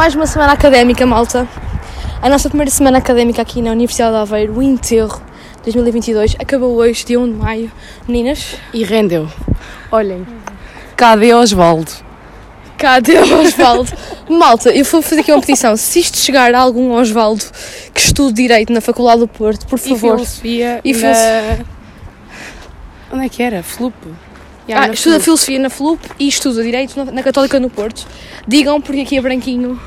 mais uma semana académica, malta. A nossa primeira semana académica aqui na Universidade de Aveiro, o enterro 2022, acabou hoje, dia 1 de maio. Meninas, E rendeu. Olhem. Cadê Osvaldo? cadê o Osvaldo? malta, eu vou fazer aqui uma petição. Se isto chegar a algum Osvaldo que estude Direito na Faculdade do Porto, por E favor. filosofia E na... Onde é que era? Flup? Ah, estuda Filosofia na FLUP e estuda Direito na, Católica no Porto. Digam porque aqui a Branquinho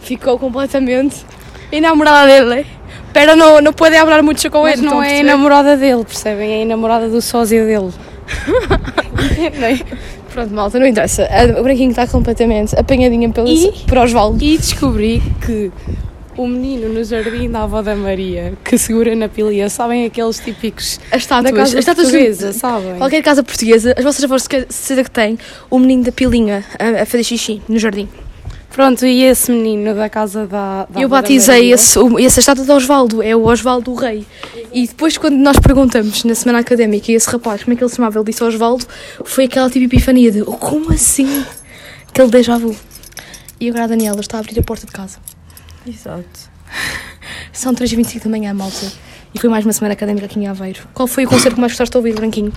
ficou completamente enamorada dele. Pero não, não pode falar muito com Mas ele. não é a namorada dele, percebem? É a namorada do sósia dele. Pronto, malta, não interessa. O branquinho está completamente apanhadinha pelo, E? por Osvaldo. E descobri que o menino no jardim da avó da Maria, que segura na pilia, sabem aqueles típicos As estátuas. da casa as estátuas do- portuguesa, sabem? Qualquer casa portuguesa, as vossas avós certeza que têm o menino da pilinha a, a fazer xixi no jardim. Pronto, e esse menino da casa da, da eu batizei esse, o- essa estátua de Osvaldo, é o Osvaldo Rei. E depois, quando nós perguntamos na semana académica, esse rapaz, como é que ele se chamava? Ele disse Osvaldo, foi aquela tipo epifania de "Oh, como assim? Aquele déjà vu. E agora a Daniela está a abrir a porta de casa. Exato. São 3h25 da manhã, malta. E foi mais uma semana académica aqui em Aveiro. Qual foi o concerto que mais gostaste de ouvir, Branquinho?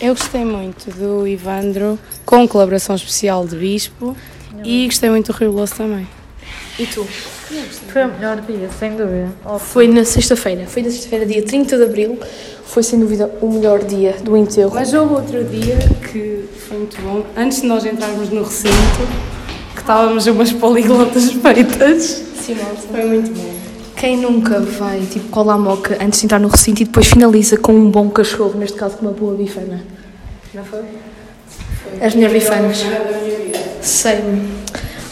Eu gostei muito do Ivandro, com colaboração especial de Bispo, e gostei muito do Rio Louço também. E tu? Foi o melhor dia, sem dúvida. Foi na sexta-feira. Foi na sexta-feira, dia 30 de abril. Foi sem dúvida o melhor dia do enterro. Mas houve outro dia que foi muito bom, antes de nós entrarmos no recinto, estávamos umas poliglotas feitas. Sim, malta. Foi muito bom. Quem nunca vai, tipo, colar a moca antes de entrar no recinto e depois finaliza com um bom cachorro, neste caso com uma boa bifana? Não foi? As melhores bifanas. Sei.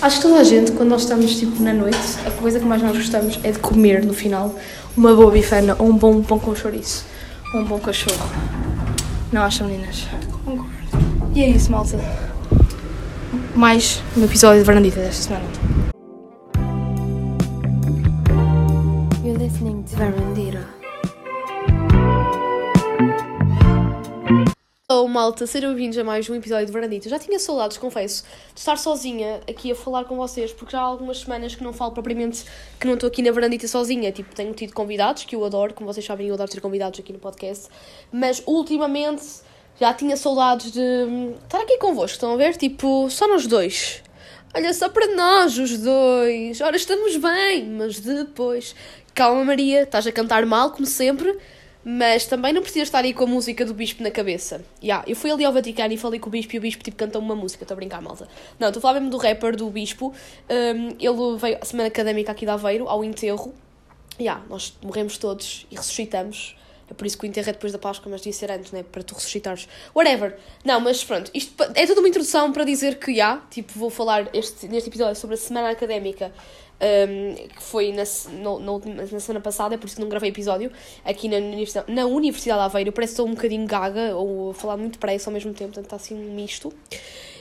Acho que toda a gente, quando nós estamos, tipo, na noite, a coisa que mais nós gostamos é de comer, no final, uma boa bifana ou um bom pão com chouriço. Ou um bom cachorro. Não acham, meninas? Concordo. E é isso, malta. Mais um episódio de Varandita desta semana. You're listening to Verandira. Olá malta, sejam bem-vindos a mais um episódio de Varandita. Já tinha saudades, confesso, de estar sozinha aqui a falar com vocês, porque já há algumas semanas que não falo propriamente, que não estou aqui na Varandita sozinha. Tipo, tenho tido convidados, que eu adoro, como vocês sabem, eu adoro ter convidados aqui no podcast, mas ultimamente já tinha saudades de hum, estar aqui convosco, estão a ver? Tipo, só nós dois. Olha, só para nós, os dois. Ora, estamos bem, mas depois. Calma, Maria, estás a cantar mal, como sempre, mas também não precisas estar aí com a música do Bispo na cabeça. Yeah, eu fui ali ao Vaticano e falei com o Bispo e o Bispo tipo, cantou uma música, estou a brincar, malta. Não, estou a falar mesmo do rapper, do Bispo. Um, ele veio à semana académica aqui de Aveiro, ao enterro. Yeah, nós morremos todos e ressuscitamos. É por isso que o enterro é depois da Páscoa, mas devia ser antes, né? Para tu ressuscitares. Whatever. Não, mas pronto. Isto é toda uma introdução para dizer que, já, tipo, vou falar este, neste episódio sobre a semana académica um, que foi na, se- no- na, semana passada, é por isso que não gravei episódio, aqui na Universidade, na Universidade de Aveiro. Parece que estou um bocadinho gaga ou a falar muito depressa ao mesmo tempo, portanto está assim um misto.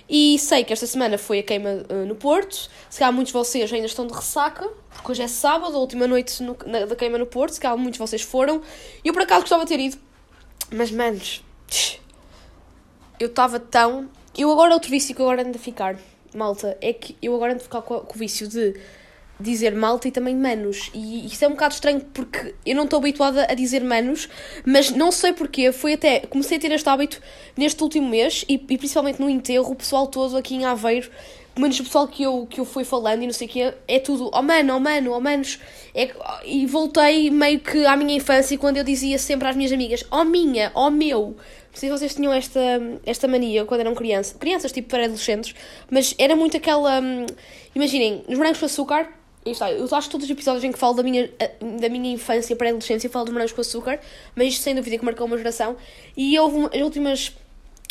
E sei que esta semana foi a queima uh, no Porto. Se calhar muitos de vocês ainda estão de ressaca, porque hoje é sábado, a última noite no- na- da queima no Porto. Se calhar muitos de vocês foram. Eu por acaso gostava de ter ido, mas manos, eu estava tão. Eu agora, outro vício que eu agora ando a ficar, malta, é que eu agora ando a ficar com, com o vício de dizer malta e também manos. E isso é um bocado estranho porque eu não estou habituada a dizer manos, mas não sei porquê. Foi até. Comecei a ter este hábito neste último mês e, e principalmente no enterro, o pessoal todo aqui em Aveiro. Pelo menos o pessoal que eu, que eu fui falando e não sei o quê, é tudo, oh mano, oh mano, oh manos. É, e voltei meio que à minha infância quando eu dizia sempre às minhas amigas, oh minha, oh meu. Não sei se vocês tinham esta, esta mania quando eram crianças, crianças tipo pré-adolescentes, mas era muito aquela. hum, imaginem, nos morangos com açúcar, está, eu acho que todos os episódios em que falo da minha, eh, da minha infância pré-adolescência falo dos morangos com açúcar, mas sem dúvida que marcou uma geração. E houve as últimas.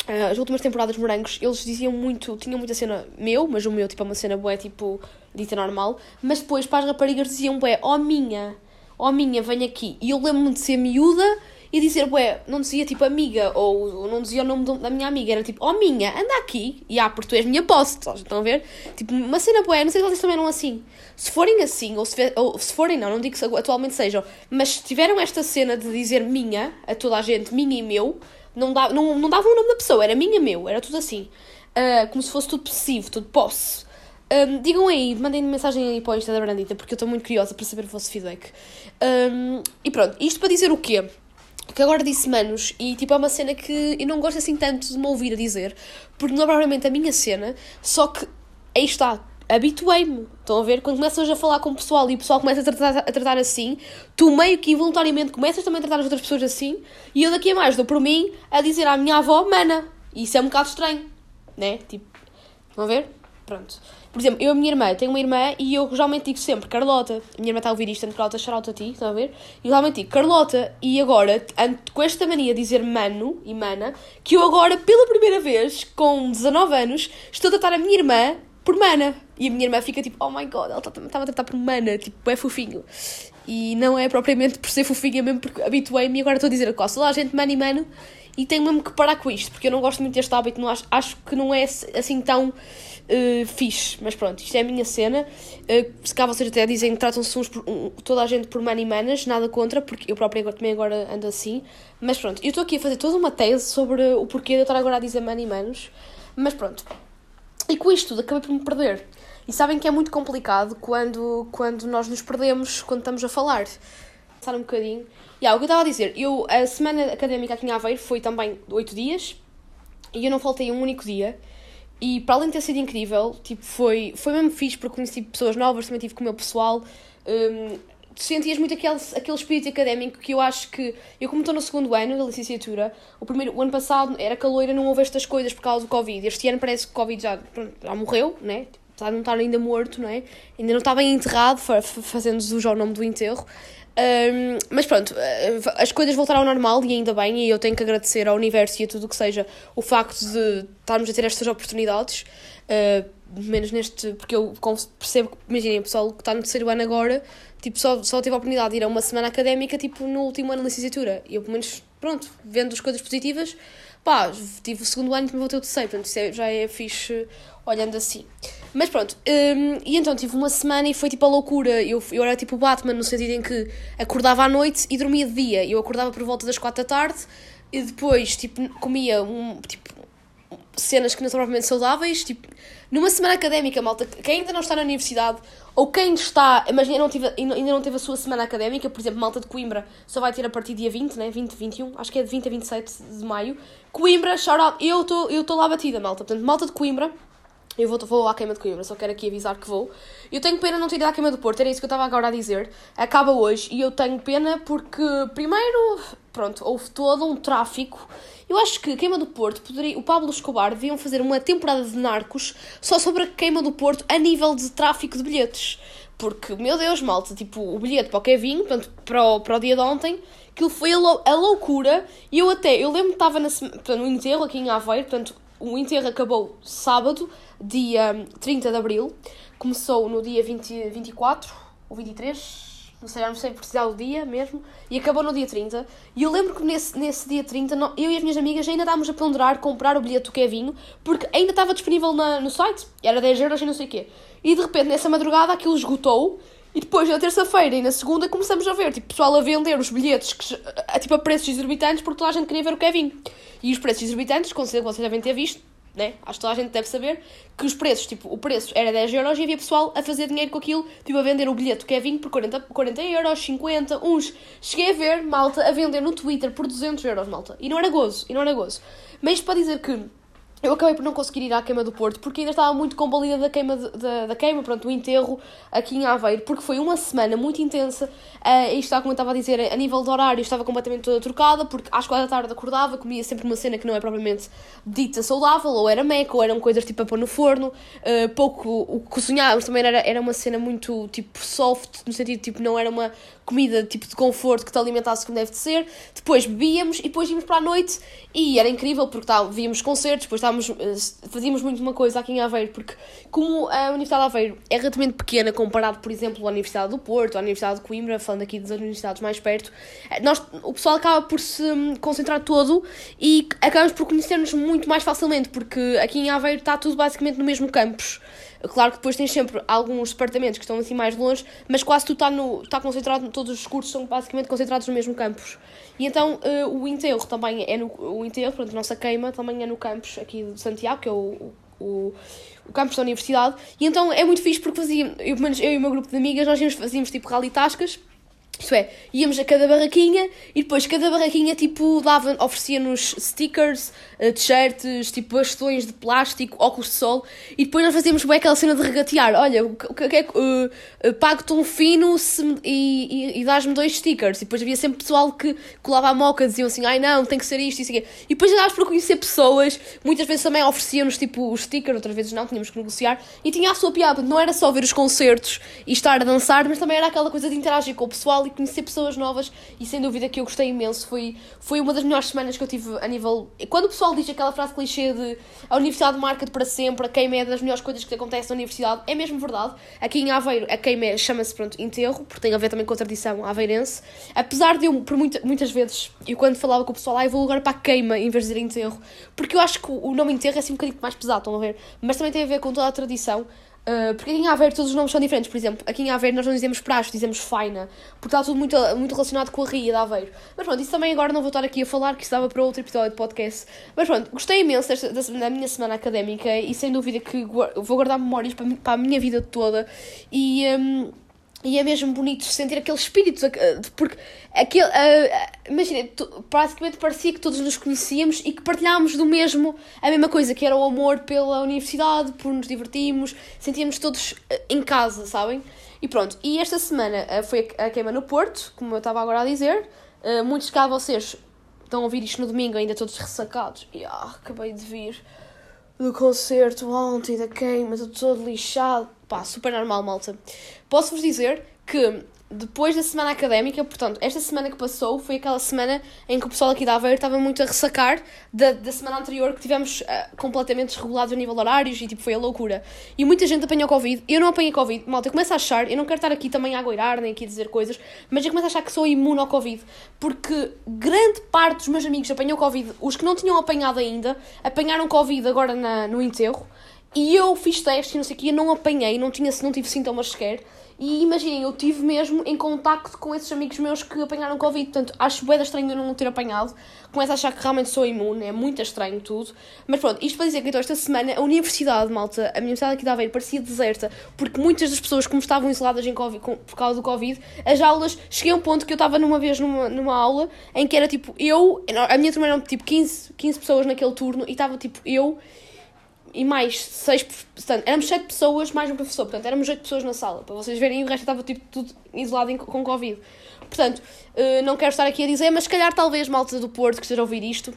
ah, as últimas temporadas de Morangos, eles diziam muito, tinham muita cena meu, mas o meu tipo é uma cena boa, tipo, dita normal, mas depois para as raparigas diziam, bué, ó minha, ó minha, vem aqui. E eu lembro-me de ser miúda e dizer, bué, não dizia tipo amiga, ou não dizia o nome da minha amiga, era tipo, ó minha, anda aqui, e ah, porque tu és minha boss, estão a ver? Tipo, uma cena bué, não sei se vocês também eram assim. Se forem assim, ou se, ou se forem não, não digo que atualmente sejam, mas tiveram esta cena de dizer minha, a toda a gente, minha e meu, não, dá, não, não dava o nome da pessoa, era minha, meu, era tudo assim. Ah, como se fosse tudo possessivo, tudo posse. Um, digam aí, mandem mensagem aí para o Insta da Brandita, porque eu estou muito curiosa para saber o vosso feedback. Um, e pronto, isto para dizer o quê? Que agora disse manos, e tipo é uma cena que eu não gosto assim tanto de me ouvir a dizer, porque não é propriamente a minha cena, só que aí está, habituei-me. Estão a ver? Quando começas a falar com o pessoal e o pessoal começa a tratar, a tratar assim, tu meio que involuntariamente começas também a tratar as outras pessoas assim, e eu daqui a mais dou por mim a dizer à minha avó, mana. E isso é um bocado estranho, né? Tipo, estão a ver? Pronto. Por exemplo, eu e a minha irmã, tenho uma irmã e eu geralmente digo sempre Carlota. A minha irmã está a ouvir isto, tanto Carlota, shout a ti, estão a ver? E geralmente digo Carlota. E agora, com esta mania de dizer mano e mana, que eu agora, pela primeira vez, com 19 anos, estou a tratar a minha irmã por mana. E a minha irmã fica tipo, oh my god, ela estava a tratar por mana, tipo, é fofinho. E não é propriamente por ser fofinha mesmo, porque habituei-me e agora estou a dizer a costa lá, gente, mano e mano, e tenho mesmo que parar com isto, porque eu não gosto muito deste hábito, não acho, acho que não é assim tão uh, fixe. Mas pronto, isto é a minha cena. Uh, se cá vocês até dizem tratam-se uns um, toda a gente por e manas, nada contra, porque eu própria também agora ando assim. Mas pronto, eu estou aqui a fazer toda uma tese sobre o porquê de eu estar agora a dizer e manos. Mas pronto. E com isto tudo acabei por me perder. E sabem que é muito complicado quando, quando nós nos perdemos, quando estamos a falar. Passar um bocadinho. E yeah, o que eu estava a dizer, eu, a semana académica aqui em Aveiro foi também oito dias e eu não faltei um único dia. E para além de ter sido incrível, tipo, foi, foi mesmo fixe porque conheci pessoas novas, também tive com o meu pessoal. Um, sentias muito aquele, aquele espírito académico que eu acho que. Eu, como estou no segundo ano da licenciatura, o, primeiro, o ano passado era caloira, não houve estas coisas por causa do Covid. Este ano parece que o Covid já, já morreu, né? Apesar de não estar ainda morto, não é? Ainda não está bem enterrado, fazendo-nos o nome do enterro. Um, mas pronto, eh, as coisas voltaram ao normal e ainda bem, e eu tenho que agradecer ao universo e a tudo o que seja o facto de estarmos a ter estas oportunidades, uh, menos neste, porque eu percebo que, imaginem, o pessoal que está no terceiro ano agora, tipo, só, só teve a oportunidade de ir a uma semana académica, tipo, no último ano de licenciatura, e eu, pelo menos, pronto, vendo as coisas positivas, pá, tive o segundo ano e vou ter o terceiro, portanto, isso é, já é fixe olhando assim. Mas pronto, um, e então tive uma semana e foi tipo a loucura. Eu, eu era tipo o Batman no sentido em que acordava à noite e dormia de dia. Eu acordava por volta das quatro da tarde e depois tipo comia um, tipo, cenas que não são propriamente saudáveis. Tipo, numa semana académica, malta, quem ainda não está na universidade ou quem está, mas ainda não, tive, ainda não teve a sua semana académica, por exemplo, malta de Coimbra só vai ter a partir dia 20, né? 20, 21, acho que é de 20 a 27 de maio. Coimbra, shout out, eu estou lá batida, malta. Portanto, malta de Coimbra eu vou, vou à queima de Coimbra, só quero aqui avisar que vou. Eu tenho pena não ter ido à queima do Porto, era isso que eu estava agora a dizer. Acaba hoje e eu tenho pena porque, primeiro, pronto, houve todo um tráfico. Eu acho que a queima do Porto, poderia, o Pablo Escobar deviam fazer uma temporada de narcos só sobre a queima do Porto a nível de tráfico de bilhetes. Porque, meu Deus, malta, tipo, o bilhete para o Kevin, portanto, para o, para o dia de ontem, aquilo foi a, lou a loucura. E eu até, eu lembro que estava no enterro aqui em Aveiro, portanto, o enterro acabou sábado, dia 30 de abril. Começou no dia 20, 24 ou 23, não sei, não sei precisar do dia mesmo, e acabou no dia 30. E eu lembro que nesse, nesse dia 30, eu e as minhas amigas ainda estávamos a ponderar comprar o bilhete do Kevinho, porque ainda estava disponível na, no site, era 10 euros e não sei o quê. E de repente, nessa madrugada, aquilo esgotou. E depois, na terça-feira e na segunda, começamos a ver, tipo, pessoal a vender os bilhetes que, a, tipo, a preços exorbitantes porque toda a gente queria ver o Kevin. E os preços exorbitantes, com certeza vocês devem ter visto, né? Acho que toda a gente deve saber que os preços, tipo, o preço era 10 euros e havia pessoal a fazer dinheiro com aquilo, tipo, a vender o bilhete do Kevin por 40, 40 euros, 50, uns. Cheguei a ver malta a vender no Twitter por 200 euros, malta. E não era gozo, e não era gozo. Mas para dizer que eu acabei por não conseguir ir à queima do Porto porque ainda estava muito combalida da queima, de, da, da queima, pronto, do enterro aqui em Aveiro, porque foi uma semana muito intensa. Uh, e está, como eu estava a dizer, a nível de horário estava completamente toda trocada, porque às quatro da tarde acordava, comia sempre uma cena que não é propriamente dita saudável, ou era meca, ou eram coisas tipo a pôr no forno. Uh, pouco o cozinhávamos também era, era uma cena muito tipo soft, no sentido tipo não era uma comida tipo de conforto que te alimentasse como deve de ser. Depois bebíamos e depois íamos para a noite e era incrível porque tá, víamos concertos, depois estávamos, eh, fazíamos muito uma coisa aqui em Aveiro, porque como a Universidade de Aveiro é relativamente pequena comparado, por exemplo, à Universidade do Porto, à Universidade de Coimbra, falando aqui das universidades mais perto, eh, nós, o pessoal acaba por se hum, concentrar todo e acabamos por conhecer-nos muito mais facilmente, porque aqui em Aveiro está tudo basicamente no mesmo campus. Claro que depois tens sempre alguns departamentos que estão assim mais longe, mas quase tudo está, no, está concentrado, todos os cursos são basicamente concentrados no mesmo campus. E então uh, o enterro também é no. O enterro, portanto, a nossa queima também é no campus aqui de Santiago, que é o, o, o campus da universidade. E então é muito fixe porque fazia, eu, pelo menos eu e o meu grupo de amigas, nós íamos, fazíamos tipo rally tascas. Isto é, íamos a cada barraquinha e depois cada barraquinha tipo dava, oferecia-nos stickers, uh, t-shirts, tipo bastões de plástico, óculos de sol e depois nós fazíamos bem aquela cena de regatear. Olha, o que é que uh, pago-te um fino e, e, e dás-me dois stickers. E depois havia sempre pessoal que colava a moca, diziam assim, ai não, tem que ser isto, isso aqui. E depois andávamos por conhecer pessoas, muitas vezes também ofereciam-nos tipo os stickers, outras vezes não, tínhamos que negociar e tinha a sua piada. Não era só ver os concertos e estar a dançar, mas também era aquela coisa de interagir com o pessoal e conhecer pessoas novas e sem dúvida que eu gostei imenso. Foi, foi uma das melhores semanas que eu tive a nível. Quando o pessoal diz aquela frase clichê de a universidade marca-te para sempre, a queima é das melhores coisas que te acontecem na universidade, é mesmo verdade. Aqui em Aveiro, a queima chama-se pronto enterro, porque tem a ver também com a tradição aveirense. Apesar de eu, por muita, muitas vezes, eu quando falava com o pessoal, ah, eu vou agora para a queima em vez de dizer enterro, porque eu acho que o nome enterro é assim um bocadinho mais pesado, estão a ver? Mas também tem a ver com toda a tradição. Uh, porque aqui em Aveiro todos os nomes são diferentes. Por exemplo, aqui em Aveiro nós não dizemos praxe, dizemos faina. Porque está tudo muito, muito relacionado com a ria de Aveiro. Mas pronto, isso também agora não vou estar aqui a falar, que isso estava para outro episódio de podcast. Mas pronto, gostei imenso desta, da minha semana académica e sem dúvida que vou guardar memórias para, para a minha vida toda. E. Um, e é mesmo bonito sentir aquele espírito, porque aquele, uh, imagina, praticamente parecia que todos nos conhecíamos e que partilhámos do mesmo, a mesma coisa, que era o amor pela universidade, por nos divertirmos, sentíamos todos uh, em casa, sabem? E pronto, e esta semana uh, foi a queima no Porto, como eu estava agora a dizer, muitos cá vocês estão a ouvir isto no domingo, ainda todos ressacados, e ah, acabei de vir do concerto ontem, da queima, estou todo lixado. Pá, super normal, malta. Posso-vos dizer que depois da semana académica, portanto, esta semana que passou foi aquela semana em que o pessoal aqui da Aveiro estava muito a ressacar da, da semana anterior que tivemos uh, completamente desregulados a nível de horários e tipo foi a loucura. E muita gente apanhou Covid. Eu não apanhei Covid, malta, eu começo a achar, eu não quero estar aqui também a agoirar nem aqui a dizer coisas, mas eu começo a achar que sou imune ao Covid porque grande parte dos meus amigos apanhou Covid, os que não tinham apanhado ainda, apanharam Covid agora na, no enterro. E eu fiz testes e não sei o que, não apanhei, não, tinha, não tive sintomas sequer. E imaginem, eu tive mesmo em contacto com esses amigos meus que apanharam Covid. Portanto, acho bem estranho eu não ter apanhado. Começo a achar que realmente sou imune, é muito estranho tudo. Mas pronto, isto para dizer que então esta semana a universidade, malta, a universidade aqui de Aveiro parecia deserta, porque muitas das pessoas, como estavam isoladas em COVID, com, por causa do Covid, as aulas, cheguei a um ponto que eu estava numa vez numa, numa aula em que era tipo eu, a minha turma eram tipo 15, 15 pessoas naquele turno e estava tipo eu e mais seis. Portanto, éramos sete pessoas mais um professor. Portanto, éramos oito pessoas na sala. Para vocês verem, o resto estava tipo tudo isolado em, com Covid. Portanto, uh, não quero estar aqui a dizer, mas se calhar talvez malta do Porto que esteja a ouvir isto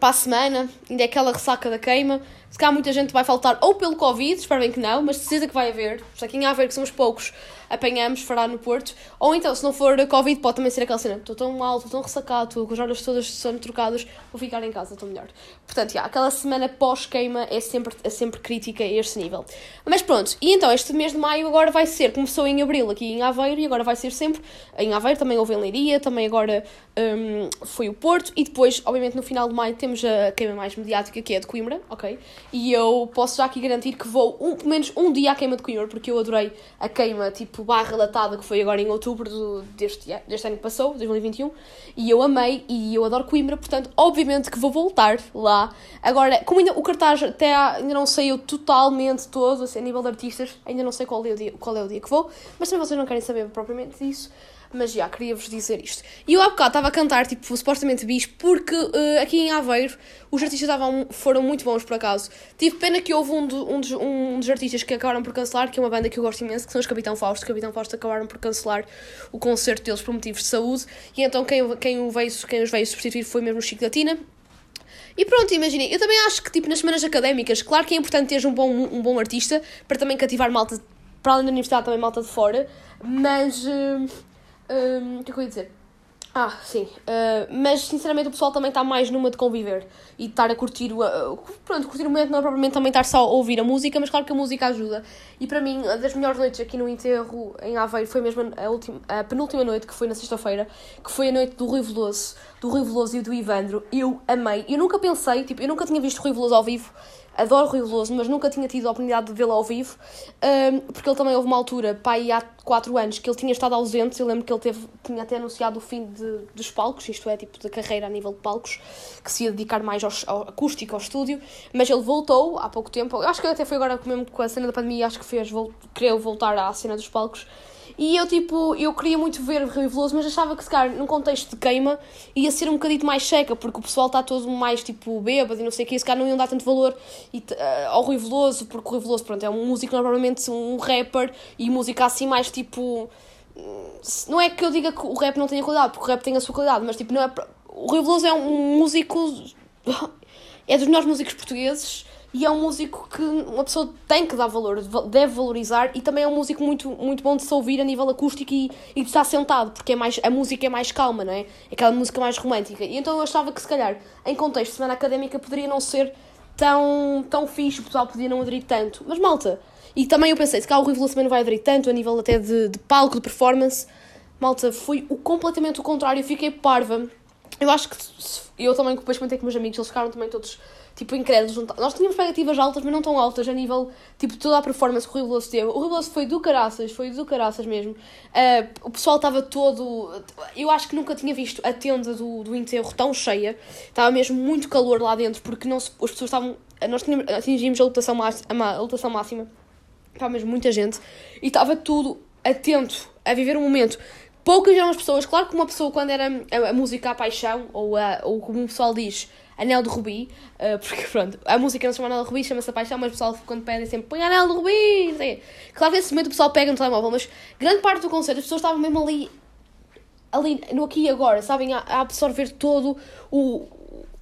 para a semana, ainda é aquela ressaca da queima. Se calhar muita gente vai faltar ou pelo Covid, espero bem que não, mas certeza que vai haver. Se aqui em Aveiro, que somos poucos, apanhamos, fará no Porto. Ou então, se não for Covid, pode também ser aquela cena: estou tão mal, estou tão ressacado, estou com as horas todas de sono trocadas, vou ficar em casa, estou melhor. Portanto, yeah, aquela semana pós-queima é sempre, é sempre crítica a este nível. Mas pronto, e então este mês de maio agora vai ser, começou em abril aqui em Aveiro e agora vai ser sempre em Aveiro, também houve em Leiria, também agora um, foi o Porto e depois, obviamente, no final de maio temos a queima mais mediática que é a de Coimbra, ok? E eu posso já aqui garantir que vou um, pelo menos um dia à queima de Coimbra porque eu adorei a queima tipo barra relatada que foi agora em outubro do, deste, deste ano que passou, 2021, e eu amei e eu adoro Coimbra, portanto, obviamente que vou voltar lá. Agora, como ainda o cartaz até ainda não sei eu totalmente todo, assim, a nível de artistas, ainda não sei qual é o dia, qual é o dia que vou, mas também vocês não querem saber propriamente disso. Mas já, queria-vos dizer isto. E eu há bocado estava a cantar, tipo, supostamente bis, porque uh, aqui em Aveiro os artistas estavam, foram muito bons, por acaso. Tive pena que houve um, do, um, dos, um dos artistas que acabaram por cancelar, que é uma banda que eu gosto imenso, que são os Capitão Fausto. Os Capitão Fausto acabaram por cancelar o concerto deles por motivos de saúde. E então quem, quem, veio, quem os veio substituir foi mesmo o Chico da Tina. E pronto, imaginem, eu também acho que, tipo, nas semanas académicas, claro que é importante ter um bom, um bom artista para também cativar malta, para além da universidade, também malta de fora, mas. Uh, um, o que é que eu ia dizer? Ah, sim. Uh, mas sinceramente o pessoal também está mais numa de conviver e estar a curtir o. Uh, pronto, curtir o momento não é propriamente também estar só a ouvir a música, mas claro que a música ajuda. E para mim, das melhores noites aqui no enterro em Aveiro foi mesmo a, última, a penúltima noite, que foi na sexta-feira, que foi a noite do Rui Veloso, do Rui Veloso e do Ivandro. Eu amei. Eu nunca pensei, tipo, eu nunca tinha visto o Rui Veloso ao vivo adoro Rui Veloso, mas nunca tinha tido a oportunidade de vê-lo ao vivo, um, porque ele também houve uma altura, pai, há 4 anos, que ele tinha estado ausente, eu lembro que ele teve, tinha até anunciado o fim de, dos palcos, isto é, tipo, da carreira a nível de palcos, que se ia dedicar mais ao, ao acústico, ao estúdio, mas ele voltou há pouco tempo, acho que até foi agora mesmo com a cena da pandemia, acho que fez, vol voltar à cena dos palcos, e eu, tipo, eu queria muito ver Rui Veloso, mas achava que, se calhar, num contexto de queima, ia ser um bocadinho mais seca, porque o pessoal está todo mais, tipo, bêbado e não sei o que, se calhar não iam dar tanto valor e, uh, ao Rui Veloso, porque o Rui Veloso, pronto, é um músico, normalmente um rapper, e música assim mais, tipo... Não é que eu diga que o rap não tenha qualidade, porque o rap tem a sua qualidade, mas, tipo, não é... O Rui Veloso é um músico... É dos melhores músicos portugueses e é um músico que uma pessoa tem que dar valor, deve valorizar e também é um músico muito, muito bom de se ouvir a nível acústico e, e de estar sentado, porque é mais, a música é mais calma, não é? É aquela música mais romântica. E então eu achava que se calhar, em contexto de semana académica, poderia não ser tão, tão fixe, o pessoal podia não aderir tanto. Mas malta, e também eu pensei, se cá o Rui também não vai aderir tanto, a nível até de, de palco, de performance, malta, foi o, completamente o contrário, eu fiquei parva. Eu acho que eu também depois comentei com meus amigos, eles ficaram também todos tipo, incrédulos. Nós tínhamos expectativas altas, mas não tão altas a nível, tipo, toda a performance que o Rui Veloso teve. O Rui Veloso foi do caraças, foi do caraças mesmo. Uh, o pessoal estava todo... Eu acho que nunca tinha visto a tenda do, do enterro tão cheia. Estava mesmo muito calor lá dentro, porque não se, as pessoas estavam... Nós tínhamos, atingimos a lotação, máxima, a lotação máxima. Estava mesmo muita gente. E estava tudo atento a viver um momento poucas eram as pessoas. Claro que uma pessoa, quando era a, a música à paixão, ou, a, ou como o pessoal diz, Anel de Rubi, uh, porque pronto, a música não se chama Anel de Rubi, chama-se A Paixão, mas o pessoal quando pedem sempre põe Anel de Rubi, não sei Claro que nesse momento o pessoal pega no telemóvel, mas grande parte do concerto as pessoas estavam mesmo ali, ali no aqui e agora, sabem, a, a absorver todo o,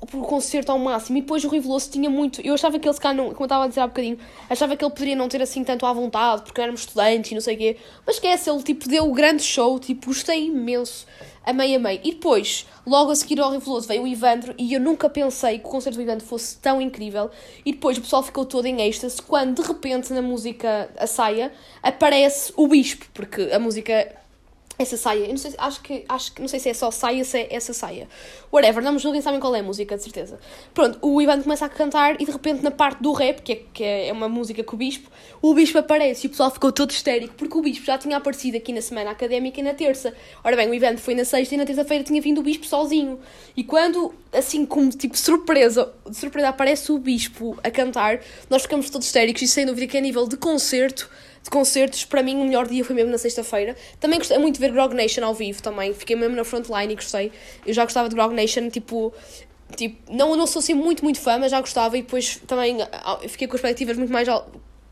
o concerto ao máximo. E depois o Rui Veloso tinha muito. Eu achava que ele, se calhar, não, como eu estava a dizer há bocadinho, achava que ele poderia não ter assim tanto à vontade, porque éramos estudantes e não sei o quê. Mas esquece, ele tipo deu o grande show, tipo, gostei imenso. Amei, amei. E depois, logo a seguir ao Rui Veloso, veio o Ivandro e eu nunca pensei que o concerto do Ivandro fosse tão incrível. E depois o pessoal ficou todo em êxtase quando de repente na música A Saia aparece o Bispo, porque a música essa saia, eu não sei, acho que, acho que, não sei se é só saia, se é essa saia. Whatever, não me julguem, sabem qual é a música, de certeza. Pronto, o Ivan começa a cantar e de repente na parte do rap, que é, que é uma música com o Bispo, o Bispo aparece e o pessoal ficou todo histérico, porque o Bispo já tinha aparecido aqui na semana académica e na terça. Ora bem, o Ivan foi na sexta e na terça-feira tinha vindo o Bispo sozinho. E quando, assim, como tipo surpresa, de surpresa aparece o Bispo a cantar, nós ficamos todos histéricos e sem dúvida que a nível de concerto de concertos, para mim o melhor dia foi mesmo na sexta-feira. Também gostei muito de ver Grog Nation ao vivo também, fiquei mesmo na frontline e gostei. Eu já gostava de Grog Nation, tipo, tipo não, não sou assim muito, muito fã, mas já gostava e depois também ah, fiquei com expectativas muito mais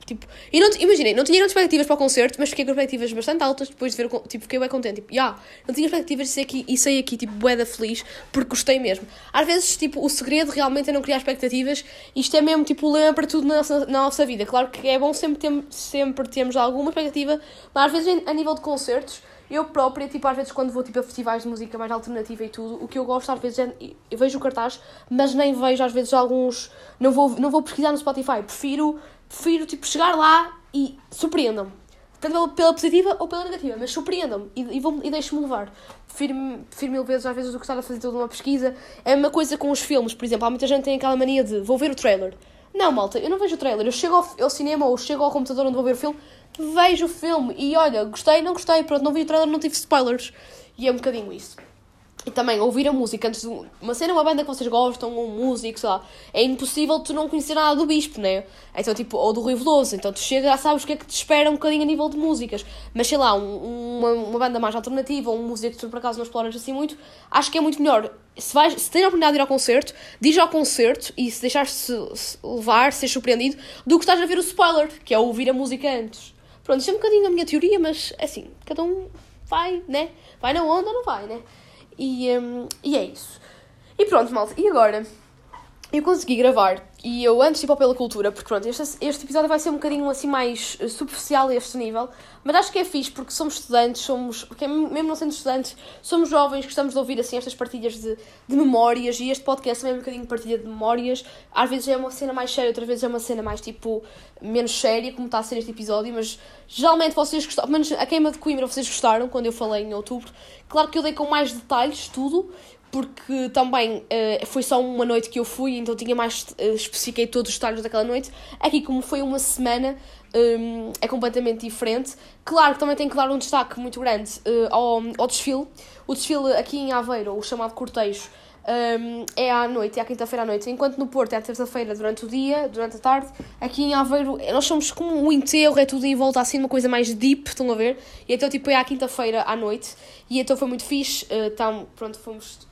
Tipo, e não, não tinha grandes expectativas para o concerto, mas fiquei com expectativas bastante altas depois de ver tipo, fiquei bem contente. Tipo, yeah, não tinha expectativas de aqui e saí aqui, tipo, bué feliz, porque gostei mesmo. Às vezes, tipo, o segredo realmente é não criar expectativas, isto é mesmo, tipo, lema para tudo na nossa, na nossa vida. Claro que é bom sempre, ter, sempre termos alguma expectativa, mas às vezes, a nível de concertos, eu própria, tipo, às vezes quando vou tipo, a festivais de música mais alternativa e tudo, o que eu gosto às vezes é. Eu vejo o cartaz, mas nem vejo às vezes alguns. Não vou, não vou pesquisar no Spotify. Prefiro prefiro tipo, chegar lá e surpreendam-me. Tanto pela positiva ou pela negativa, mas surpreendam-me e, e, e deixem-me levar. Prefiro, prefiro mil vezes, às vezes, do que estar a fazer toda uma pesquisa. É a mesma coisa com os filmes, por exemplo. Há muita gente que tem aquela mania de vou ver o trailer. Não, malta, eu não vejo o trailer. Eu chego ao, ao cinema ou chego ao computador onde vou ver o filme, vejo o filme e olha, gostei, não gostei, pronto, não vi o trailer, não tive spoilers. E é um bocadinho isso. E também ouvir a música antes de uma cena, uma banda que vocês gostam, um músico, sei lá. É impossível tu não conhecer nada do Bispo, né? Então, tipo, ou do Rui Veloso. Então tu chega, já sabes o que é que te espera um bocadinho a nível de músicas. Mas sei lá, um, uma, uma banda mais alternativa, ou um músico que tu por acaso não exploras assim muito, acho que é muito melhor. Se, vais, se tens a oportunidade de ir ao concerto, diz ao concerto e se deixares-se levar, ser surpreendido, do que estás a ver o spoiler, que é ouvir a música antes. Pronto, isso é um bocadinho a minha teoria, mas assim, cada um vai, né? Vai na onda ou não vai, né? E, um, e é isso. E pronto, malta. E agora? Eu consegui gravar e eu antes de ir para Pela Cultura, porque pronto, este, este episódio vai ser um bocadinho assim mais eh, superficial a este nível, mas acho que é fixe porque somos estudantes, somos, porque mesmo não sendo estudantes, somos jovens, gostamos de ouvir assim estas partilhas de, de memórias e este podcast também é um bocadinho de partilha de memórias. Às vezes é uma cena mais séria, outras vezes é uma cena mais tipo menos séria, como está a ser este episódio, mas geralmente vocês gostaram, pelo menos a queima de Coimbra vocês gostaram quando eu falei em outubro. Claro que eu dei com mais detalhes tudo, porque também eh, foi só uma noite que eu fui, então tinha mais. eh, especifiquei todos os detalhes daquela noite. Aqui, como foi uma semana, hum, é completamente diferente. Claro que também tenho que dar um destaque muito grande eh, ao, ao desfile. O desfile aqui em Aveiro, o chamado cortejo, hum, é à noite, é à quinta-feira à noite, enquanto no Porto é à terça-feira durante o dia, durante a tarde. Aqui em Aveiro, nós somos como um enterro, é tudo em volta assim, uma coisa mais deep, estão a ver? E então, tipo, é à quinta-feira à noite. E então foi muito fixe. eh, então, pronto, fomos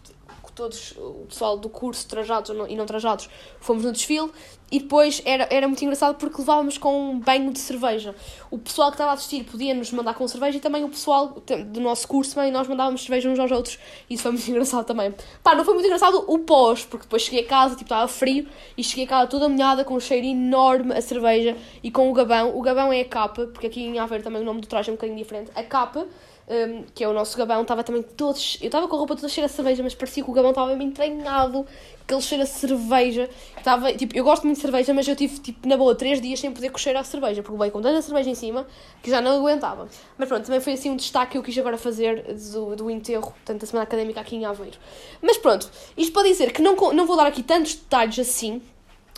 todos, o pessoal do curso, trajados e não trajados, fomos no desfile. E depois era, era muito engraçado porque levávamos com um banho de cerveja. O pessoal que estava a assistir podia nos mandar com cerveja e também o pessoal do nosso curso também, nós mandávamos cerveja uns aos outros. Isso foi muito engraçado também. Pá, não foi muito engraçado o pós, porque depois cheguei a casa, tipo, estava frio e cheguei a casa toda molhada com um cheiro enorme a cerveja e com o gabão. O gabão é a capa, porque aqui em Aveiro também o nome do traje é um bocadinho diferente. A capa um, que é o nosso gabão, estava também todos. Eu estava com a roupa toda cheia de cerveja, mas parecia que o gabão estava mesmo entranhado, aquele cheiro a cerveja. Estava, tipo, eu gosto muito de cerveja, mas eu tive, tipo, na boa, três dias sem poder cocheiro a cerveja, porque veio com tanta cerveja em cima que já não aguentava. Mas pronto, também foi assim um destaque que eu quis agora fazer do, do enterro, tanto da semana académica aqui em Aveiro. Mas pronto, isto para dizer que não, não vou dar aqui tantos detalhes assim,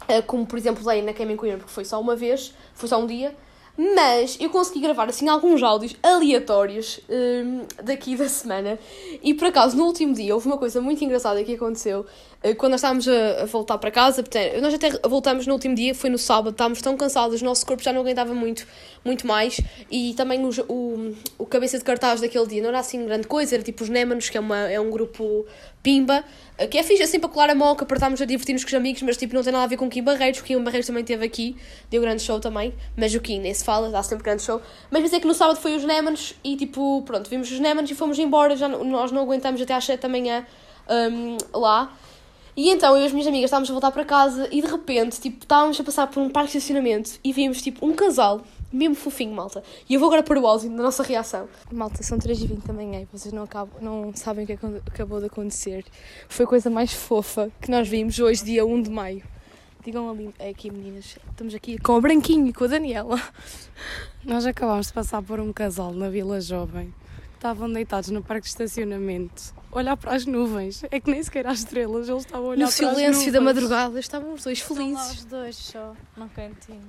eh, como por exemplo dei na Gaming Queen, porque foi só uma vez, foi só um dia, mas eu consegui gravar assim alguns áudios aleatórios hum, daqui da semana. E por acaso, no último dia, houve uma coisa muito engraçada que aconteceu. eh, Quando nós estávamos a, voltar para casa, nós até voltamos no último dia, foi no sábado, estávamos tão cansados, o nosso corpo já não aguentava muito, muito mais. E também o, o, o cabeça de cartaz daquele dia não era assim grande coisa, era tipo os Némanos, que é, uma, é um grupo pimba, que é fixe assim para colar a moca, para estarmos a divertir-nos com os amigos, mas tipo não tem nada a ver com o Kim Barreiros, o Kim Barreiros também esteve aqui, deu grande show também, mas o Kim nem se fala, dá sempre grande show. Mas pensei que no sábado foi os Némanos e tipo, pronto, vimos os Némanos e fomos embora, já nós não aguentamos até às 7 da manhã hum, lá. E então eu e as minhas amigas estávamos a voltar para casa e de repente, tipo, estávamos a passar por um parque de estacionamento e vimos, tipo, um casal, mesmo fofinho, malta. E eu vou agora pôr o áudio da nossa reação. Malta, são 3h20 da manhã e vocês não, acabam, não sabem o que acon- acabou de acontecer. Foi a coisa mais fofa que nós vimos hoje, dia 1 de maio. Digam ali, é aqui meninas, estamos aqui com o Branquinho e com a Daniela. Nós acabámos de passar por um casal na Vila Jovem. Estavam deitados no parque de estacionamento, a olhar para as nuvens. É que nem sequer às estrelas, eles estavam a olhar No para as silêncio da nuvens. madrugada estavam os dois Estão lá felizes. os dois só, num cantinho.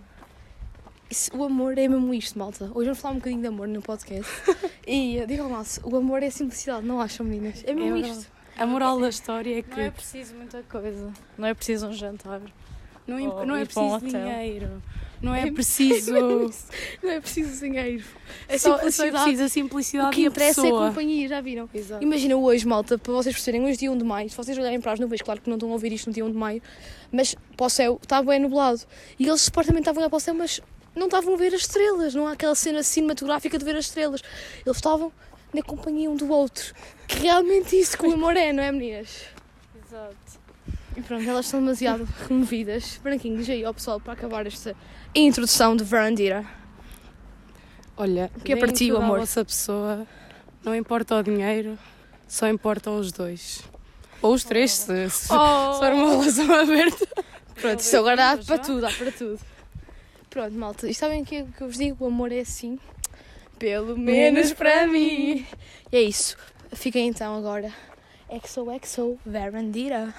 Isso- o amor é mesmo isto, malta. Hoje vamos falar um bocadinho de amor no podcast. e digam lá, o amor é simplicidade, não acham, meninas? É mesmo É isto. A moral da história é que Não é preciso muita coisa. Não é preciso um jantar. não, é- Ou não é um preciso hotel. dinheiro, não é É preciso. Não é preciso dinheiro. É Só, só é simplicidade. preciso a O simplicidade que e a interessa é pessoa. companhia, já viram? Exato. Imagina hoje, malta, para vocês perceberem, hoje dia 1 de maio, se vocês olharem para as nuvens, claro que não estão a ouvir isto no dia 1 de maio, mas para o céu está bem nublado. E eles supostamente estavam a olhar para o céu, mas não estavam a ver as estrelas, não há aquela cena cinematográfica de ver as estrelas. Eles estavam na companhia um do outro. Que realmente isso que o amor é, não é, meninas? Exato. E pronto, elas estão demasiado removidas. Branquinho, diz aí ao pessoal para acabar esta introdução de Verandira. Olha, que é para ti o amor? vossa pessoa, não importa o dinheiro, só importam os dois. Ou os três, se, se Oh! for uma relação aberta. Pronto, isso agora dá para tudo, dá para tudo. Pronto, malta, e sabem o que, que eu vos digo? O amor é assim, pelo menos para mim. E é isso. Fiquem então agora. XOXO Verandira.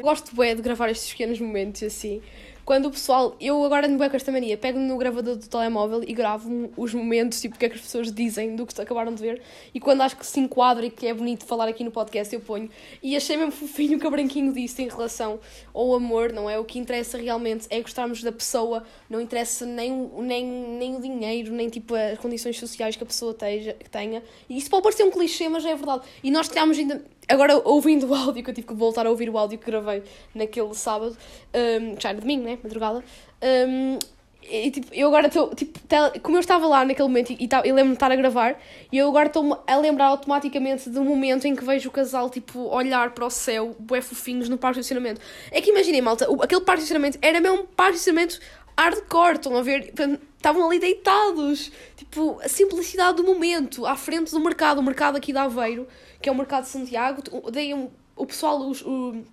Gosto bué de gravar estes pequenos momentos assim. Quando o pessoal, eu agora no bué com esta mania, pego no gravador do telemóvel e gravo os momentos, tipo, que é que as pessoas dizem do que acabaram de ver. E quando acho que se enquadra e que é bonito falar aqui no podcast, eu ponho. E achei mesmo fofinho o que a Branquinho disse em relação ao amor, não é? O que interessa realmente é gostarmos da pessoa, não interessa nem, nem, nem o dinheiro, nem tipo as condições sociais que a pessoa teja, que tenha. E isso pode parecer um clichê, mas é verdade. E nós temos ainda. Agora, ouvindo o áudio, que eu tive que voltar a ouvir o áudio que gravei naquele sábado, um, já era domingo, né? Madrugada. Um, e, tipo, eu agora estou, tipo, como eu estava lá naquele momento e, e, e lembro-me de estar a gravar, e eu agora estou-me a lembrar automaticamente do momento em que vejo o casal, tipo, olhar para o céu, bué fofinhos, no parque de estacionamento. É que imaginem, malta, o- aquele parque de estacionamento era mesmo um parque de estacionamento hardcore, estão a ver? Estavam ali deitados. Tipo, a simplicidade do momento, à frente do mercado, o mercado aqui de Aveiro, que é o mercado de Santiago. Daí o pessoal, os, o-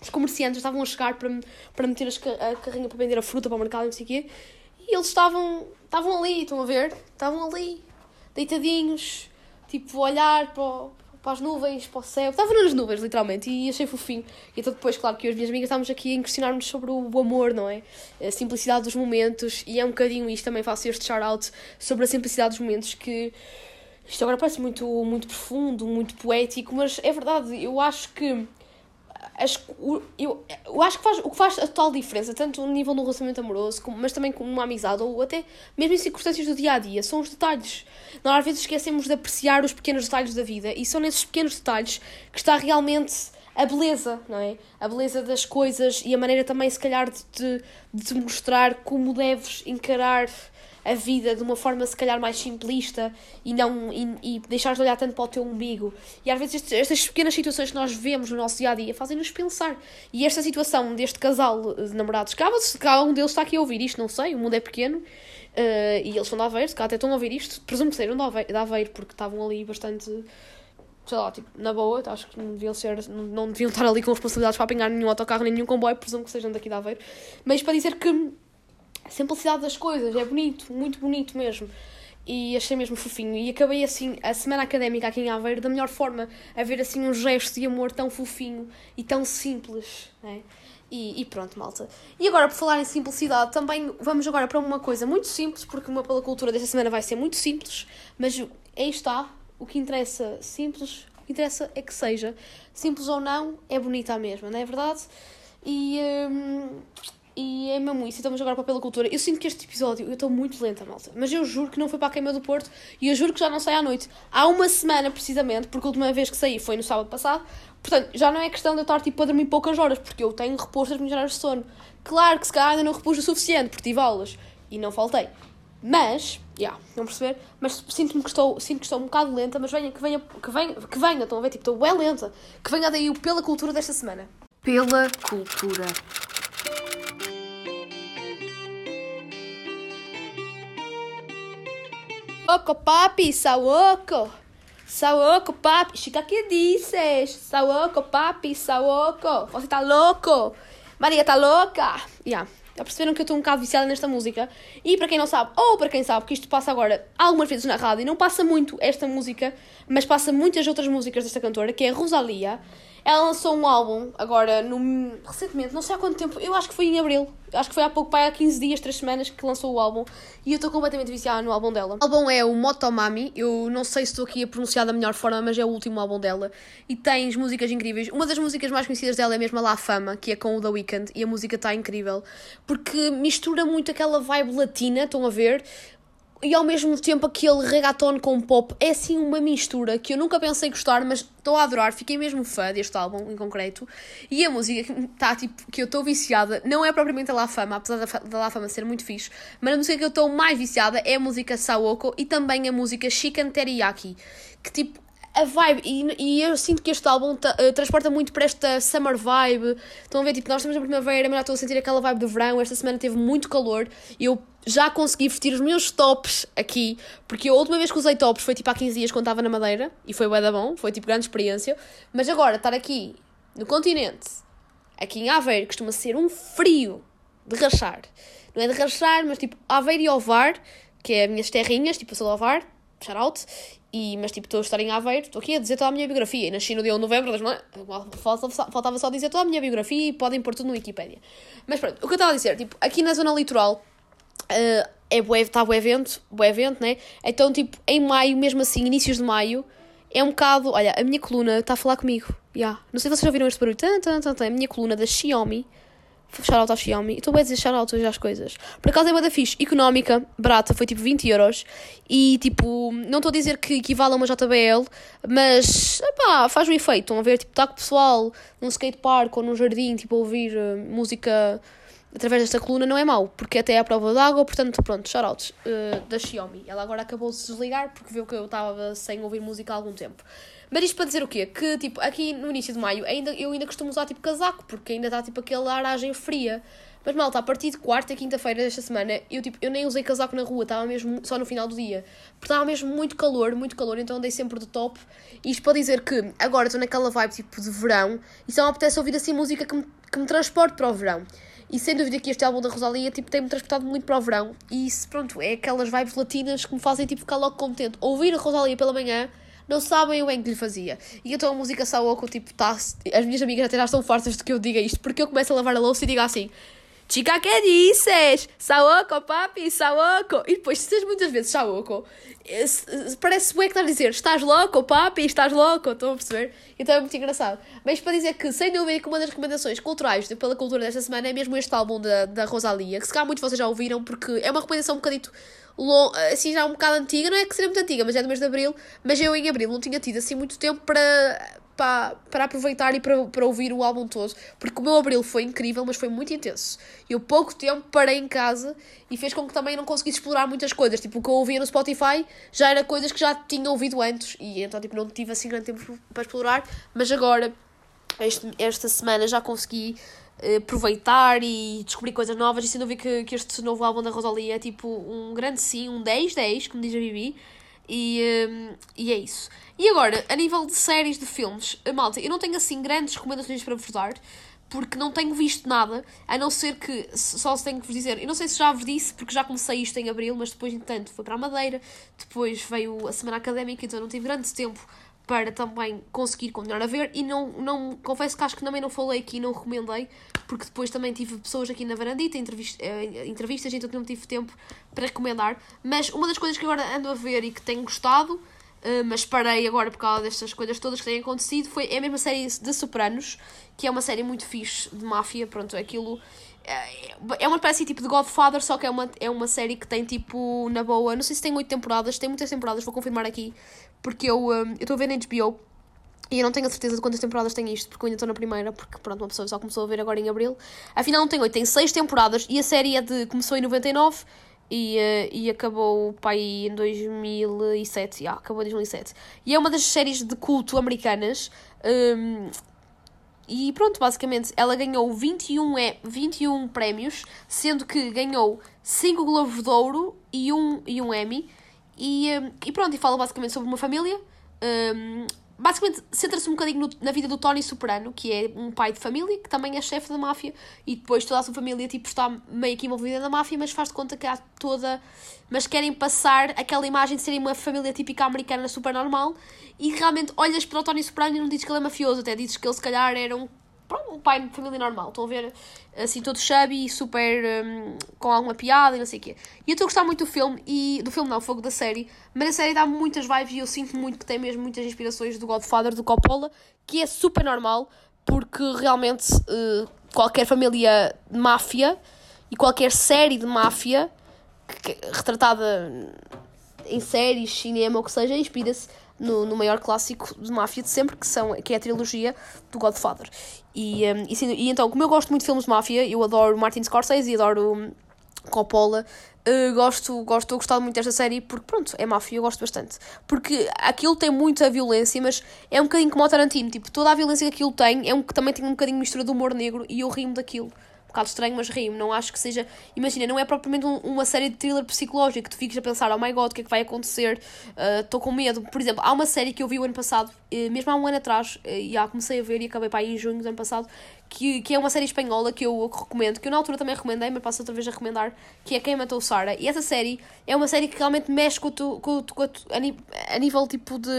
os comerciantes estavam a chegar para, para meter as a carrinha para vender a fruta para o mercado e não sei o quê. E eles estavam, estavam ali, estão a ver? Estavam ali, deitadinhos, tipo, a olhar para o, para as nuvens, para o céu. Estava nas nuvens, literalmente, e achei fofinho. E então depois, claro, que eu e as minhas amigas estávamos aqui a questionar-nos sobre o amor, não é? A simplicidade dos momentos, e é um bocadinho isto, também faço este shout-out sobre a simplicidade dos momentos que... Isto agora parece muito, muito profundo, muito poético, mas é verdade, eu acho que as, o, eu, eu acho que faz, o que faz a total diferença, tanto no nível do relacionamento amoroso, como, mas também numa amizade, ou até mesmo em circunstâncias do dia a dia, são os detalhes. Nós às vezes esquecemos de apreciar os pequenos detalhes da vida e são nesses pequenos detalhes que está realmente a beleza, não é? A beleza das coisas e a maneira também, se calhar, de te, de te mostrar como deves encarar a vida de uma forma se calhar mais simplista e não e, e deixares de olhar tanto para o teu umbigo. E às vezes estes, estas pequenas situações que nós vemos no nosso dia a dia fazem-nos pensar. E esta situação deste casal de namorados, cá, cá um deles está aqui a ouvir isto, não sei, o mundo é pequeno. Uh, e eles são de Aveiro, se até estão a ouvir isto, presumo que sejam de Aveiro, porque estavam ali bastante sei lá, tipo, na boa, acho que não deviam ser, não, não deviam estar ali com responsabilidades para apanhar nenhum autocarro nenhum comboio, presumo que sejam daqui de Aveiro. Mas para dizer que a simplicidade das coisas, é bonito, muito bonito mesmo. E achei mesmo fofinho. E acabei assim a semana académica aqui em Aveiro da melhor forma, a ver assim um gesto de amor tão fofinho e tão simples. Né? E, e pronto, malta. E agora, por falar em simplicidade, também vamos agora para uma coisa muito simples, porque uma pela cultura desta semana vai ser muito simples, mas aí está. O que interessa simples, o que interessa é que seja. Simples ou não, é bonita a mesma, não é verdade? E. Hum, e é mesmo isso, estamos agora para pela cultura. Eu sinto que este episódio, eu estou muito lenta, malta. Mas eu juro que não foi para a queima do Porto e eu juro que já não sai à noite. Há uma semana, precisamente, porque a última vez que saí foi no sábado passado. Portanto, já não é questão de eu estar tipo a dormir poucas horas, porque eu tenho reposto as minhas horas de sono. Claro que se calhar ainda não repus o suficiente, porque tive aulas e não faltei. Mas, já, yeah, não perceber? Mas sinto-me que estou, sinto que estou um bocado lenta, mas venha, que venha, que venha, que venha, estão a ver? Tipo, estou bem lenta. Que venha daí o pela cultura desta semana. Pela cultura. Saoko, papi, saoko. Saoko, papi. Chica, que dizes? Saoko, papi, saoko. Você tá louco? Maria tá louca? Yeah. Já perceberam que eu estou um bocado viciada nesta música? E para quem não sabe, ou para quem sabe, que isto passa agora algumas vezes na rádio, não passa muito esta música, mas passa muitas outras músicas desta cantora, que é Rosalia. Ela lançou um álbum agora, no, recentemente, não sei há quanto tempo, eu acho que foi em abril, acho que foi há pouco, pai, há 15 dias, 3 semanas que lançou o álbum e eu estou completamente viciada no álbum dela. O álbum é o Motomami, eu não sei se estou aqui a pronunciar da melhor forma, mas é o último álbum dela e tens músicas incríveis. Uma das músicas mais conhecidas dela é mesmo a La Fama, que é com o The Weeknd e a música está incrível porque mistura muito aquela vibe latina, estão a ver? E ao mesmo tempo aquele reggaeton com pop é assim uma mistura que eu nunca pensei gostar, mas estou a adorar, fiquei mesmo fã deste álbum em concreto. E a música que tá, tipo, que eu estou viciada não é propriamente a La Fama, apesar da, da La Fama ser muito fixe, mas a música que eu estou mais viciada é a música Saoko e também a música Chicken Teriyaki, que tipo a vibe, e, e eu sinto que este álbum uh, transporta muito para esta summer vibe. Estão a ver, tipo, nós estamos na primavera, mas já estou a sentir aquela vibe do verão. Esta semana teve muito calor e eu já consegui vestir os meus tops aqui, porque a última vez que usei tops foi tipo há 15 dias quando estava na Madeira e foi bué da bom, foi tipo grande experiência. Mas agora, estar aqui no continente, aqui em Aveiro, costuma ser um frio de rachar. Não é de rachar, mas tipo Aveiro e Ovar, que é as minhas terrinhas, tipo eu sou de Ovar, shout out, e, mas tipo, estou a estar em Aveiro, estou aqui a dizer toda a minha biografia. E nasci no dia 1 de novembro, não é? faltava só dizer toda a minha biografia e podem pôr tudo no Wikipedia. Mas pronto, o que eu estava a dizer, tipo, aqui na zona litoral uh, é bué, está o evento, o evento, né? Então, tipo, em maio, mesmo assim, inícios de maio, é um bocado. Olha, a minha coluna está a falar comigo. Yeah. Não sei se vocês já ouviram este barulho. Tan, tan, tan, tan. A minha coluna da Xiaomi shout out ao Xiaomi. Estou a dizer shout out hoje às coisas. Por acaso é uma da fixe, económica, barata, foi tipo 20 euros. E tipo, não estou a dizer que equivale a uma JBL, mas pá, faz um efeito. Estão a ver, tipo, está com o pessoal num skatepark ou num jardim, tipo, a ouvir uh, música através desta coluna não é mau, porque até é a prova d'água, portanto, pronto, shoutouts uh, da Xiaomi. Ela agora acabou de se desligar porque viu que eu estava sem ouvir música há algum tempo. Mas isto para dizer o quê? Que, tipo, aqui no início de maio ainda, eu ainda costumo usar, tipo, casaco, porque ainda está, tipo, aquela aragem fria. Mas, malta, a partir de quarta e quinta-feira desta semana, eu, tipo, eu nem usei casaco na rua, estava mesmo só no final do dia. Porque estava mesmo muito calor, muito calor, então andei sempre de top. E isto para dizer que agora estou naquela vibe, tipo, de verão, e só me apetece ouvir, assim, música que me, que me transporte para o verão. E sem dúvida que este álbum da Rosalia tipo, tem-me transportado muito para o verão. E isso, pronto, é aquelas vibes latinas que me fazem tipo, ficar logo contente. Ouvir a Rosalia pela manhã não sabem o bem que lhe fazia. E então a música Saoko, tipo, tá, as minhas amigas até já estão fartas de que eu diga isto, porque eu começo a lavar a louça e digo assim. Chica, que dices? Saoko, papi, Saoko. E depois, se tens muitas vezes Saoko, parece bué que estás a dizer estás louco, papi, estás louco. Estão a perceber? Então é muito engraçado. Mas para dizer que, sem dúvida, que uma das recomendações culturais pela cultura desta semana é mesmo este álbum da, da Rosalia, que se calhar muitos vocês já ouviram, porque é uma recomendação um bocadito assim já um bocado antiga, não é que seja muito antiga, mas é do mês de Abril, mas eu em Abril não tinha tido assim muito tempo para, para, para aproveitar e para, para ouvir o álbum todo, porque o meu Abril foi incrível, mas foi muito intenso. Eu pouco tempo parei em casa e fez com que também não conseguisse explorar muitas coisas, tipo o que eu ouvia no Spotify já era coisas que já tinha ouvido antes, e então tipo não tive assim grande tempo para explorar, mas agora este, esta semana já consegui aproveitar e descobrir coisas novas e sem dúvida que, que este novo álbum da Rosalia é tipo um grande sim, um 10-10, como diz a Bibi. E, eh, e é isso. E agora, a nível de séries, de filmes, eh, malta, eu não tenho assim grandes recomendações para vos dar, porque não tenho visto nada, a não ser que só se tenho que vos dizer. Eu não sei se já vos disse, porque já comecei isto em abril, mas depois, entanto, foi para a Madeira, depois veio a semana académica, então não tive grande tempo para também conseguir continuar a ver e não, não confesso que acho que também não falei aqui não recomendei porque depois também tive pessoas aqui na varandita entrevist, eh, entrevistas então não tive tempo para recomendar. Mas uma das coisas que agora ando a ver e que tenho gostado eh, mas parei agora por causa destas coisas todas que têm acontecido foi é a mesma série de Sopranos que é uma série muito fixe de máfia. Pronto aquilo é é uma espécie tipo de Godfather, só que é uma, é uma série que tem tipo, na boa, não sei se tem 8 temporadas, tem muitas temporadas, vou confirmar aqui, porque eu hum, estou a ver na HBO e eu não tenho a certeza de quantas temporadas tem isto, porque eu ainda estou na primeira, porque pronto, uma pessoa só começou a ver agora em Abril. Afinal não tem 8, tem 6 temporadas e a série é de, começou em 99 e, eh, e acabou pá, aí em 2007, yeah, acabou em 2007. E é uma das séries de culto americanas. hum, e pronto, basicamente, ela ganhou 21, é, 21 prémios, sendo que ganhou 5 Globos de Ouro e um, e um Emmy. E, hum, e pronto, e fala basicamente sobre uma família. hum, basicamente, centra-se um bocadinho no- na vida do Tony Soprano, que é um pai de família, que também é chefe da máfia. E depois toda a sua família tipo, está meio que envolvida na máfia, mas faz de conta que há toda... Mas querem passar aquela imagem de serem uma família típica americana super normal. E realmente olhas para o Tony Soprano e não dizes que ele é mafioso, até dizes que ele se calhar era um um pai de família normal. Estão a ver assim todo chubby, super hum, com alguma piada e não sei o quê. E eu estou a gostar muito do filme e do filme não, fogo da série, mas a série dá muitas vibes e eu sinto muito que tem mesmo muitas inspirações do Godfather, do Coppola, que é super normal, porque realmente eh, qualquer família de máfia e qualquer série de máfia que- que- retratada em séries, cinema, ou que seja, inspira-se no, no maior clássico de máfia de sempre, que, são, que é a trilogia do Godfather. E, um, e, sim, e então, como eu gosto muito de filmes de máfia, eu adoro Martin Scorsese e adoro hum, Coppola, uh, gosto, gosto, gostar muito desta série porque, pronto, é máfia, eu gosto bastante. Porque aquilo tem muita violência, mas é um bocadinho como o Tarantino, tipo, toda a violência que aquilo tem é um que também tem um bocadinho de mistura de humor negro e eu rimo daquilo bocado estranho, mas rimo. Não acho que seja. Imagina, não é propriamente um- uma série de thriller psicológico que tu fiques a pensar, oh my god, o que é que vai acontecer? Estou com medo. Por exemplo, há uma série que eu vi o ano passado, eh, mesmo há um ano atrás, eh, e já comecei a ver e acabei para aí em junho do ano passado, que, que é uma série espanhola que eu recomendo, que eu na altura também recomendei, mas passo outra vez a recomendar, que é Quem Matou Sara. E essa série é uma série que realmente mexe com tu, com, tu- com a, a nível tipo de.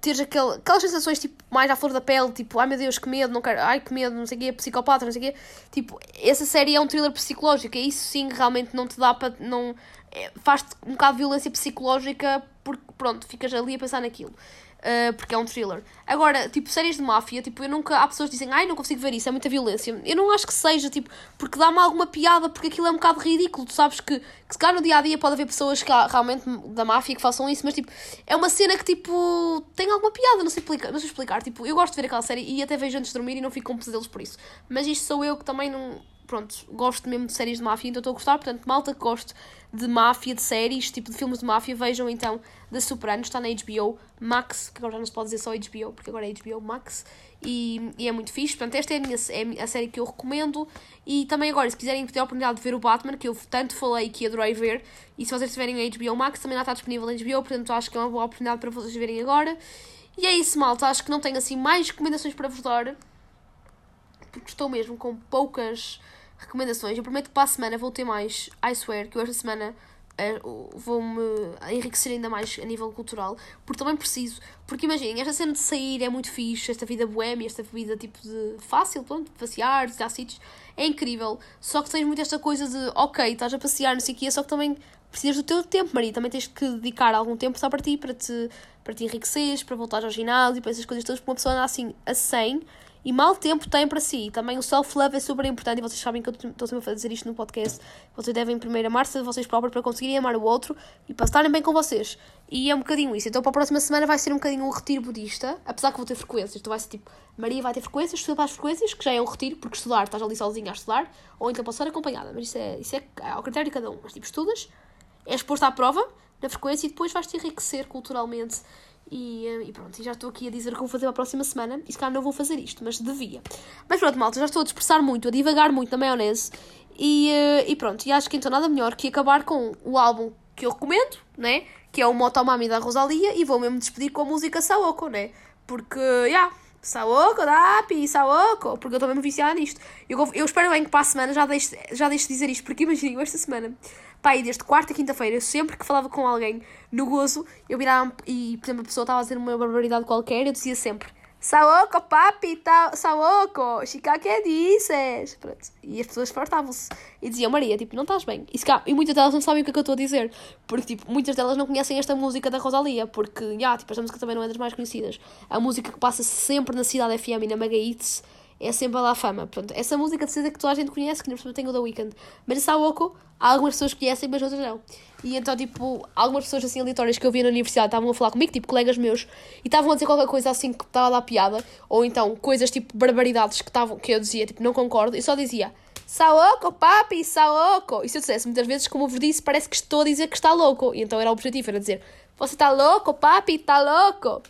Teres aquele, aquelas sensações tipo mais à flor da pele, tipo, ai meu Deus, que medo, não quero, ai que medo, não sei o quê, psicopata, não sei o quê. Tipo, essa série é um thriller psicológico, e isso sim realmente não te dá para. Não, é, faz-te um bocado de violência psicológica porque, pronto, ficas ali a pensar naquilo. Uh, porque é um thriller. Agora, tipo, séries de máfia, tipo, eu nunca. Há pessoas que dizem, ai, não consigo ver isso, é muita violência. Eu não acho que seja, tipo, porque dá-me alguma piada, porque aquilo é um bocado ridículo. Tu sabes que, que se calhar no dia a dia pode haver pessoas que realmente da máfia que façam isso, mas tipo, é uma cena que tipo tem alguma piada, não sei explicar, não sei explicar. Tipo, eu gosto de ver aquela série e até vejo antes de dormir e não fico com pesadelos por isso. Mas isto sou eu que também não. Pronto, gosto mesmo de séries de máfia, então estou a gostar. Portanto, malta que goste de máfia, de séries, tipo de filmes de máfia, vejam então The Sopranos, está na HBO Max, que agora já não se pode dizer só HBO, porque agora é HBO Max, e, e é muito fixe. Portanto, esta é a, minha, é a série que eu recomendo. E também agora, se quiserem ter a oportunidade de ver o Batman, que eu tanto falei que adorei ver, e se vocês tiverem a HBO Max, também já está disponível na HBO, portanto acho que é uma boa oportunidade para vocês verem agora. E é isso, malta. Acho que não tenho assim mais recomendações para vos dar, porque estou mesmo com poucas recomendações. Eu prometo que para a semana vou ter mais, I swear, que esta semana eh, vou-me enriquecer ainda mais a nível cultural, porque também preciso. Porque imaginem, esta cena de sair é muito fixe, esta vida boêmia, esta vida tipo de fácil, pronto, passear, visitar sítios, é incrível. Só que tens muito esta coisa de, ok, estás a passear, não sei o quê, só que também precisas do teu tempo, Maria. Também tens que dedicar algum tempo só para ti, para te, para te enriqueceres, para voltar ao ginásio, para essas coisas todas, porque uma pessoa anda assim a 100 e mal tempo tem para si. Também o self-love é super importante e vocês sabem que eu estou sempre a fazer isto no podcast. Vocês devem primeiro amar-se a vocês próprios para conseguirem amar o outro e para estarem bem com vocês. E é um bocadinho isso. Então para a próxima semana vai ser um bocadinho um retiro budista, apesar que vou ter frequências. Então vai ser tipo, Maria vai ter frequências, estuda para as frequências, que já é um retiro, porque estudar, estás ali sozinha a estudar, ou então posso estar acompanhada. Mas isso é, isso é ao critério de cada um. Mas tipo, estudas, és posto à prova na frequência e depois vais-te enriquecer culturalmente e, eh, e, pronto, já estou aqui a dizer que vou fazer para a próxima semana. E se calhar não vou fazer isto, mas devia. Mas pronto, malta, já estou a dispersar muito, a divagar muito na maionese. E, eh, e pronto, e acho que então nada melhor que acabar com o álbum que eu recomendo, né? Que é o Motomami da Rosalia. E vou mesmo despedir com a música Saoko, né? Porque, já. Yeah, Saoko, Dapi, Saoko, porque eu estou mesmo viciada nisto. Eu, eu espero bem que para a semana já deixe, já deixe de dizer isto, porque imaginem, esta semana E desde quarta a quinta-feira, sempre que falava com alguém no gozo, eu virava e, por exemplo, a pessoa estava a dizer uma barbaridade qualquer, eu dizia sempre Saoko, papi, ta, Saoko, chica, que dizes? Pronto. E as pessoas fartavam-se e diziam, Maria, tipo, não estás bem. E, cá, e muitas delas não sabem o que é que eu estou a dizer. Porque, tipo, muitas delas não conhecem esta música da Rosalia. Porque, já, yeah, tipo, esta música também não é das mais conhecidas. A música que passa sempre na Cidade FM e na Mega Hits é sempre a fama. Portanto, essa música de certeza que toda a gente conhece, que não tem o The Weeknd. Mas essa Saoko, algumas pessoas conhecem, mas outras não. E então, tipo, algumas pessoas assim aleatórias que eu via na universidade estavam a falar comigo, tipo, colegas meus, e estavam a dizer qualquer coisa assim que estava dar piada, ou então coisas tipo barbaridades que, tavam, que eu dizia, tipo, não concordo, e só dizia Saoko, papi, Saoko. E se eu dissesse muitas vezes, como eu disse, parece que estou a dizer que está louco. E então era o objetivo, era dizer Você está louco, papi, está louco.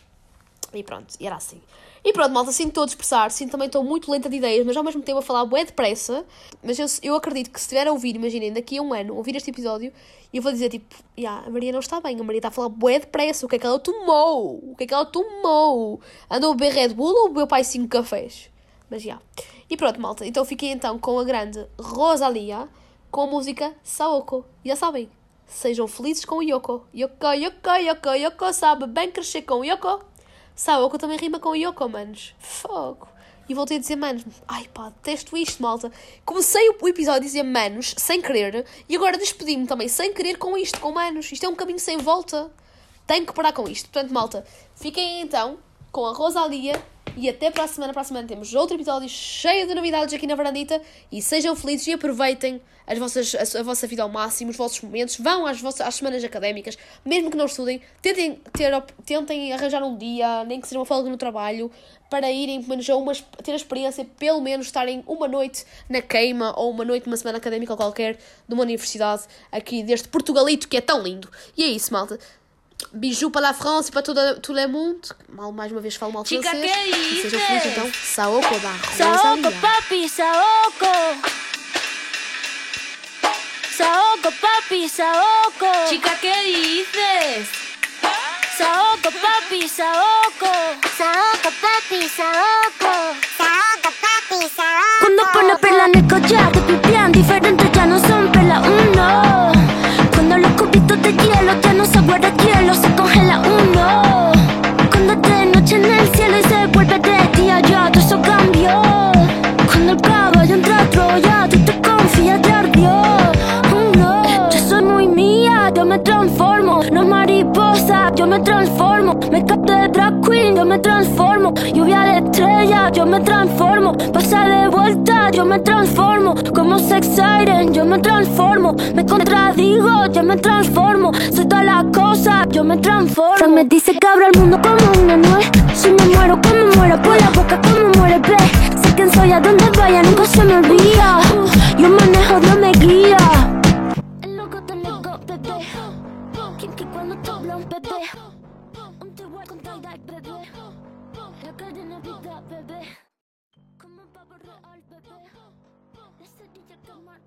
E pronto, e era assim. E pronto, malta, sinto estou a dispersar, sinto também estou muito lenta de ideias, mas ao mesmo tempo a falar bué depressa. Mas eu, eu acredito que se estiver a ouvir, imaginem, daqui a um ano, ouvir este episódio, eu vou dizer tipo, yeah, a Maria não está bem, a Maria está a falar bué depressa, o que é que ela tomou? O que é que ela tomou? Andou a beber Red Bull ou bebeu pai cinco cafés? Mas já. Yeah. E pronto, malta, então fiquei então com a grande Rosalia, com a música Saoko. Já sabem, sejam felizes com o Yoko. Yoko, Yoko, Yoko, Yoko, sabe bem crescer com o Yoko. Saoko também rima com Yoko, manos. Fogo. E voltei a dizer manos. Ai pá, detesto isto, malta. Comecei o episódio a dizer manos, sem querer, e agora despedi-me também, sem querer, com isto, com manos. Isto é um caminho sem volta. Tenho que parar com isto. Portanto, malta, fiquem então com a Rosalia e até para a semana. Para a semana temos outro episódio cheio de novidades aqui na Varandita. E sejam felizes e aproveitem as vossas, a, a vossa vida ao máximo, os vossos momentos. Vão às, vossas, às semanas académicas, mesmo que não estudem. Tentem, ter, tentem arranjar um dia, nem que seja uma folga no trabalho, para irem, pelo menos, a uma, ter a experiência, pelo menos, estarem uma noite na queima ou uma noite numa semana académica qualquer de uma universidade aqui deste Portugalito que é tão lindo. E é isso, malta. Bijou para a França e para todo, todo o mundo. Mal, mais uma vez falo mal Chica, francês. que sejam dices? felizes então. Saoko da Saoko, papi, Saoko. Saoko, papi, Saoko. Chica, ¿qué dices? Saoko, papi, Saoko. Saoko, papi, Saoko. Saoko, papi, Saoko. Cuando pone perla en el collar, te pipián diferentes ya no son perla uno. Cuando los cubitos de hielo ya no se guarda me transformo. Me capté de drag queen, yo me transformo. Lluvia de estrella, yo me transformo. Pasa de vuelta, yo me transformo. Como sex siren, yo me transformo. Me contradigo, yo me transformo. Soy todas las cosas, yo me transformo. Frank me dice que abra el mundo como una nuez. Si me muero, como muero, por la boca, como muere, ve. Sé quién soy, a donde vaya, nunca se me olvida. Yo manejo, Dios me guía. big up bébé. Comme un mal.